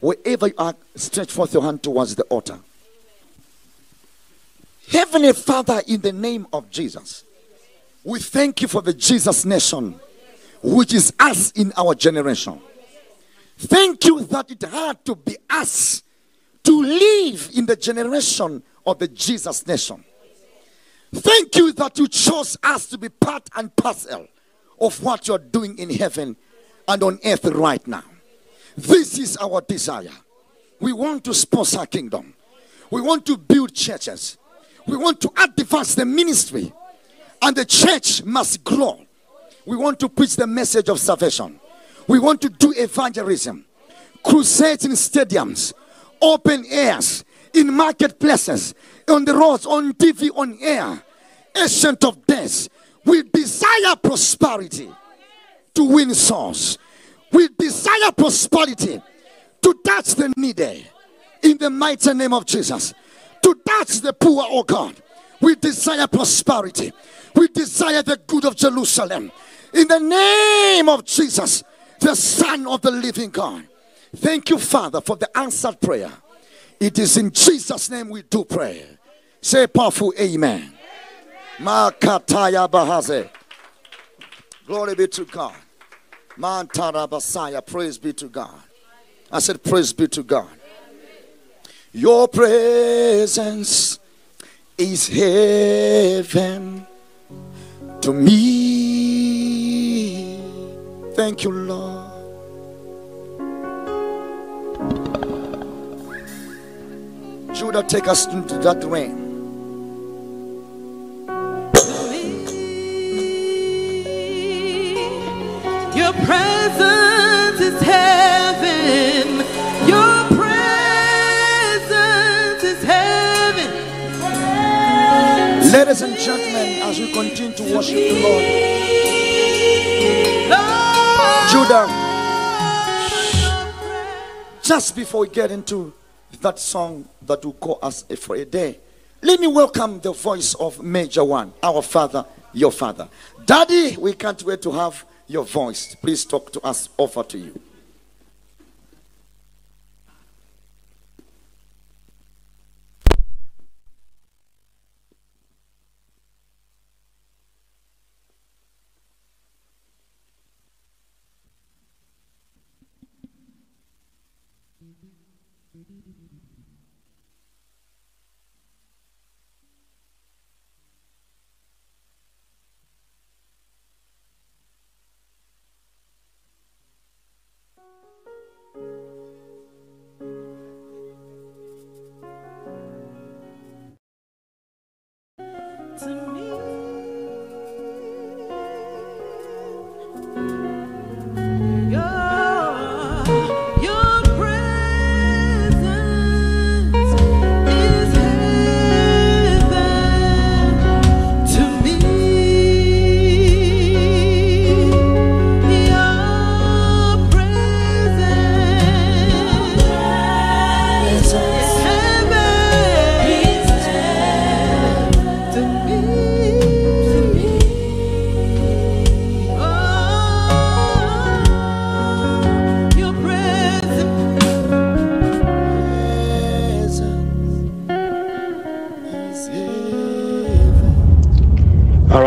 Wherever you are, stretch forth your hand towards the altar. Heavenly Father, in the name of Jesus, we thank you for the Jesus nation, which is us in our generation. Thank you that it had to be us to live in the generation of the Jesus nation. Thank you that you chose us to be part and parcel of what you're doing in heaven and on earth right now. This is our desire. We want to sponsor kingdom. We want to build churches. We want to advance the ministry. And the church must grow. We want to preach the message of salvation. We want to do evangelism, crusades in stadiums, open airs, in marketplaces, on the roads, on TV, on air. Ancient of days. We desire prosperity to win souls. We desire prosperity to touch the needy in the mighty name of Jesus. To touch the poor, oh God. We desire prosperity. We desire the good of Jerusalem. In the name of Jesus, the Son of the living God. Thank you, Father, for the answered prayer. It is in Jesus' name we do pray. Say powerful amen. Bahaze. Glory be to God. Mantara Basaya. Praise be to God. I said, Praise be to God. Your presence is heaven to me. Thank you, Lord. Judah, take us into that rain. Ladies and gentlemen, as we continue to worship the Lord, Judah, just before we get into that song that will call us for a day, let me welcome the voice of Major One, our father, your father. Daddy, we can't wait to have your voice. Please talk to us, offer to you.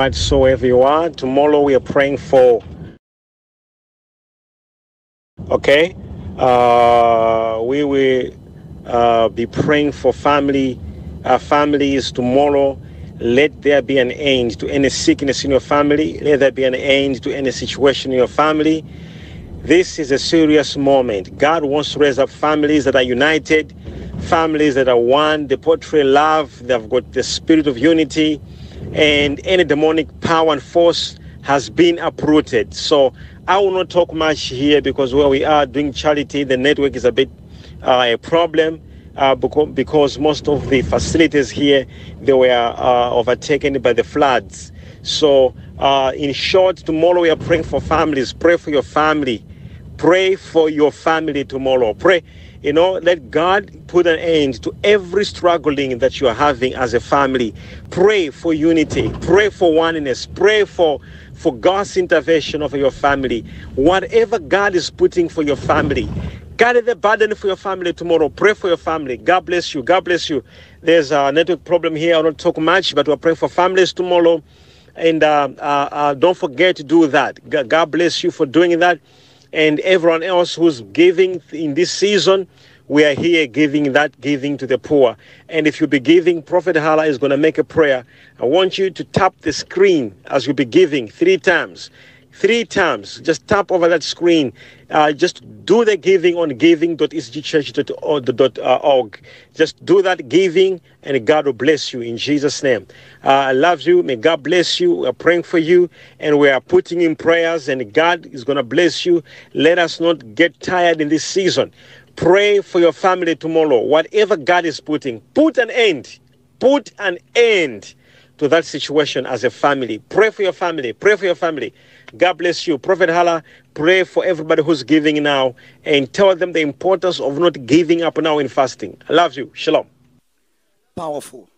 Right, so wherever you are, tomorrow we are praying for. Okay, uh, we will uh, be praying for family, uh, families tomorrow. Let there be an end to any sickness in your family. Let there be an end to any situation in your family. This is a serious moment. God wants to raise up families that are united, families that are one. They portray love. They've got the spirit of unity, and any demonic power and force has been uprooted. So I will not talk much here because where we are doing charity, the network is a bit uh, a problem. Uh, because, most of the facilities here they were uh, overtaken by the floods. So, uh, in short, tomorrow we are praying for families. Pray for your family. Pray for your family tomorrow. Pray, you know, let God put an end to every struggling that you are having as a family. Pray for unity. Pray for oneness. Pray for for God's intervention over your family. Whatever God is putting for your family, Carry the burden for your family tomorrow. Pray for your family. God bless you. God bless you. There's a network problem here. I don't talk much, but we're praying for families tomorrow. And uh, uh, uh, don't forget to do that. God bless you for doing that. And everyone else who's giving in this season, we are here giving that giving to the poor. And if you be giving, Prophet Hala is going to make a prayer. I want you to tap the screen as you be giving three times. Three times. Just tap over that screen. Uh, just do the giving on giving.ecgchurch.org. Just do that giving, and God will bless you in Jesus' name. Uh, I love you. May God bless you. We're praying for you, and we are putting in prayers, and God is going to bless you. Let us not get tired in this season. Pray for your family tomorrow. Whatever God is putting, put an end. Put an end to that situation as a family. Pray for your family. Pray for your family. God bless you. Prophet Hala, pray for everybody who's giving now and tell them the importance of not giving up now in fasting. I love you. Shalom. powerful.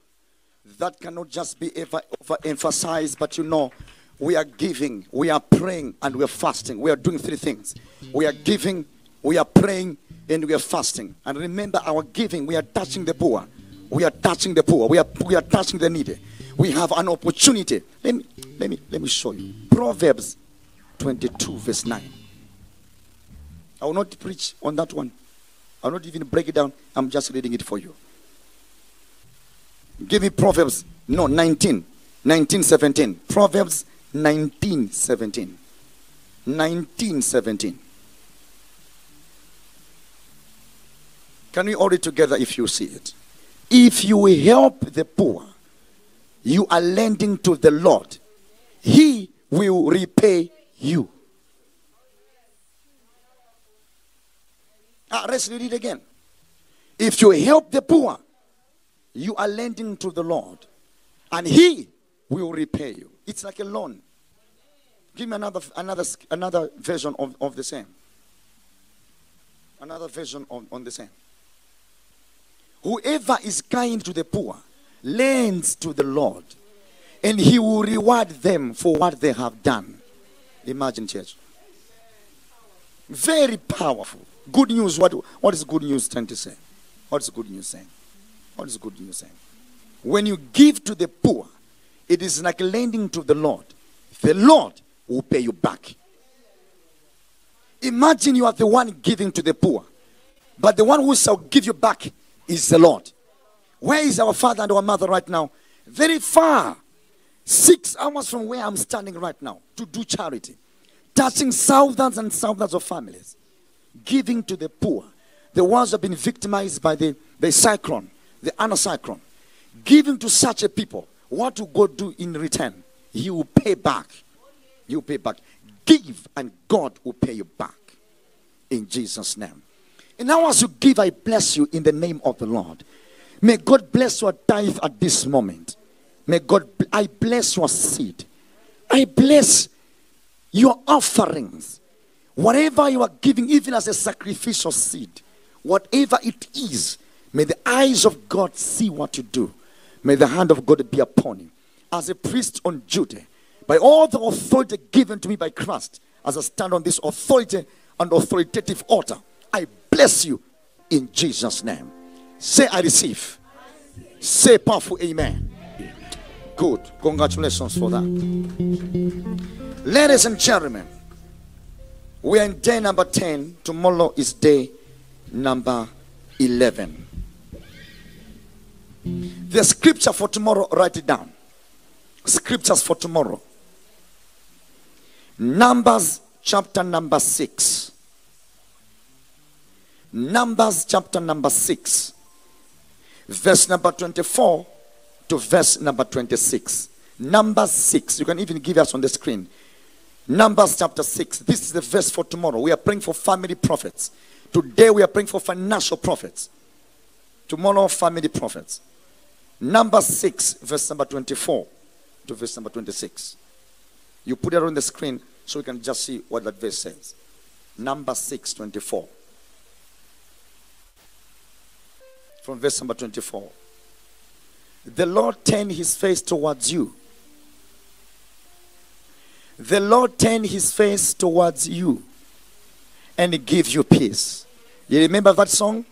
That cannot just be ever overemphasized, but you know, we are giving, we are praying, and we are fasting. We are doing three things. We are giving, we are praying, and we are fasting. And remember, our giving, we are touching the poor. We are touching the poor. We are we are touching the needy. We have an opportunity. Let me let me let me show you. Proverbs 22, verse 9. I will not preach on that one. I will not even break it down. I'm just reading it for you. Give me Proverbs, no, 19, 19, 17. Proverbs 19, 17. 19, 17. Can we all read together if you see it? If you help the poor, you are lending to the Lord. He will repay you. Ah, let's read it again. If you help the poor, you are lending to the Lord, and He will repay you. It's like a loan. Give me another another another version of, of the same. Another version on, on the same. Whoever is kind to the poor lends to the Lord, and He will reward them for what they have done. Imagine, church. Very powerful. Good news. What, what is good news trying to say? What is good news saying? What is good news saying? When you give to the poor, it is like lending to the Lord. The Lord will pay you back. Imagine you are the one giving to the poor, but the one who shall give you back is the Lord. Where is our father and our mother right now? Very far. Six hours from where I'm standing right now to do charity, touching thousands and thousands of families, giving to the poor, the ones have been victimized by the, the cyclone, the Ana cyclone, giving to such a people. What will God do in return? He will pay back. Will pay back. Give and God will pay you back. In Jesus' name. And now, as you give, I bless you in the name of the Lord. May God bless your tithe at this moment. May God, I bless your seed. I bless your offerings. Whatever you are giving, even as a sacrificial seed, whatever it is, may the eyes of God see what you do. May the hand of God be upon you. As a priest on Judah, by all the authority given to me by Christ, as I stand on this authority and authoritative altar, I bless you in Jesus' name. Say, I receive. Say, powerful amen. Good. Congratulations for that. Ladies and gentlemen, we are in day number 10. Tomorrow is day number 11. The scripture for tomorrow, write it down. Scriptures for tomorrow. Numbers chapter number 6. Numbers chapter number 6. Verse number 24 to verse number 26. Numbers 6. You can even give us on the screen. Numbers chapter 6. This is the verse for tomorrow. We are praying for family prophets. Today we are praying for financial prophets. Tomorrow, family prophets. Number 6, verse number 24 to verse number 26. You put it on the screen so we can just see what that verse says. Number 6, 24. From verse number 24. The Lord turned his face towards you. The Lord turned his face towards you and give you peace. You remember that song?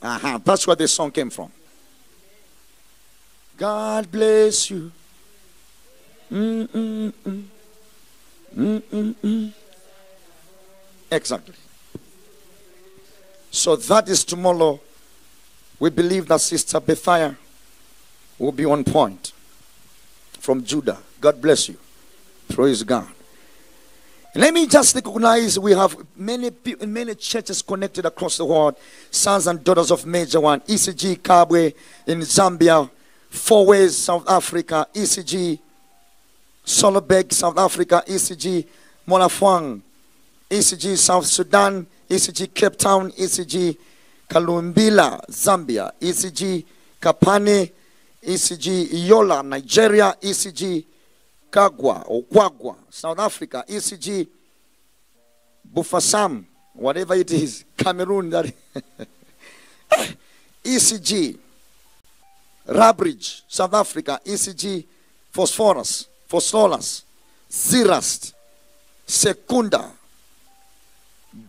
Uh-huh. That's where the song came from. God bless you. Mm-mm-mm. Mm-mm-mm. Exactly. So that is tomorrow. We believe that Sister Bethia will be on point from Judah. God bless you. Praise God. Let me just recognize we have many many churches connected across the world. Sons and daughters of Major One, ECG Kabwe in Zambia, Fourways South Africa, ECG Solobeg South Africa, ECG Monafwang, ECG South Sudan, ECG Cape Town, ECG Kalumbila, Zambia, ECG Kapane, ECG Yola, Nigeria, ECG Kagwa or South Africa, ECG Bufasam, whatever it is, Cameroon, that ECG Rabridge, South Africa, ECG Phosphorus, Phosphorus, Zirast, Secunda,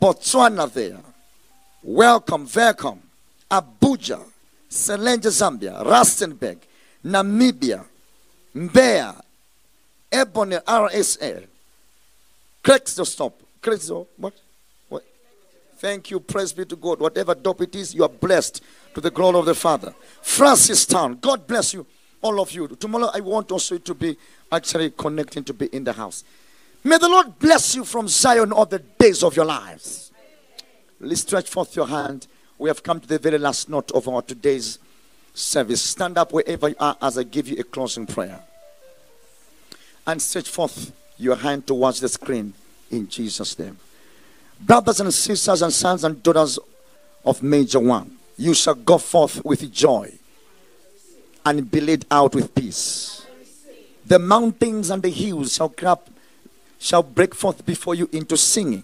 Botswana there. Welcome, welcome. Abuja, Selenja, Zambia, Rustenburg, Namibia, Mbeya, Ebony, RSL, Crexo stop. Crexo, what? What? Thank you, praise be to God. Whatever dope it is, you are blessed to the glory of the Father. Francistown, God bless you, all of you. Tomorrow I want also to be actually connecting to be in the house. May the Lord bless you from Zion all the days of your lives. Let's stretch forth your hand. We have come to the very last note of our today's service. Stand up wherever you are as I give you a closing prayer. And stretch forth your hand towards the screen in Jesus' name. Brothers and sisters and sons and daughters of Major One, you shall go forth with joy and be led out with peace. The mountains and the hills shall clap, shall break forth before you into singing,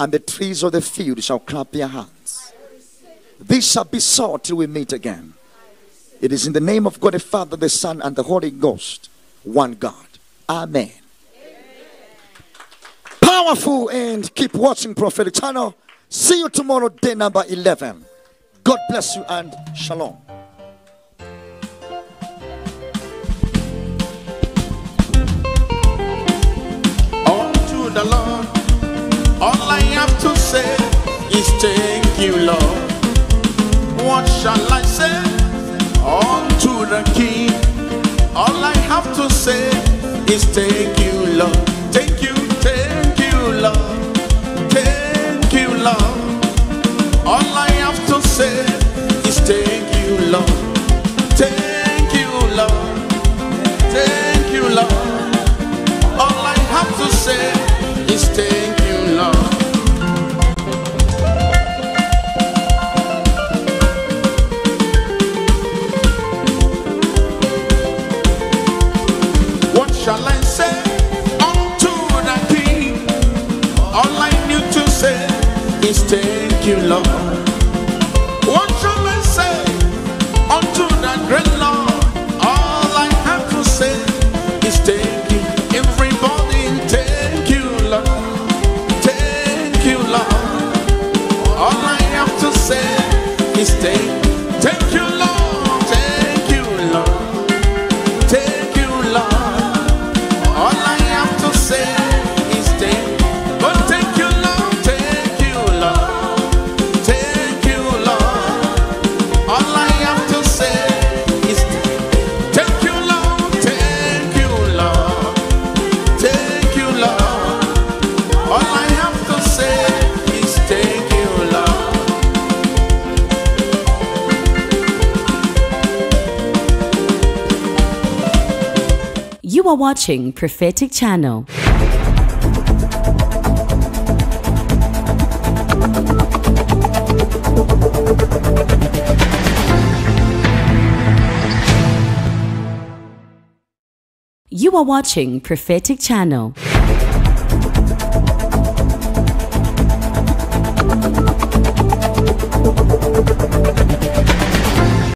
and the trees of the field shall clap their hands. This shall be so till we meet again. It is in the name of God the Father, the Son, and the Holy Ghost, one God. Amen. Powerful and keep watching Prophetic Channel. See you tomorrow, day number 11. God bless you and shalom. the Lord. All I have to say is thank you, Lord. What shall I say unto the King? All I have to say is thank you, Lord. Thank you, thank you, Lord. Thank you, Lord. All I have to say is thank you, Lord. Thank you, Lord. Thank you, Lord. All I have to say is thank you, Lord. You are watching Prophetic Channel. You are watching Prophetic Channel.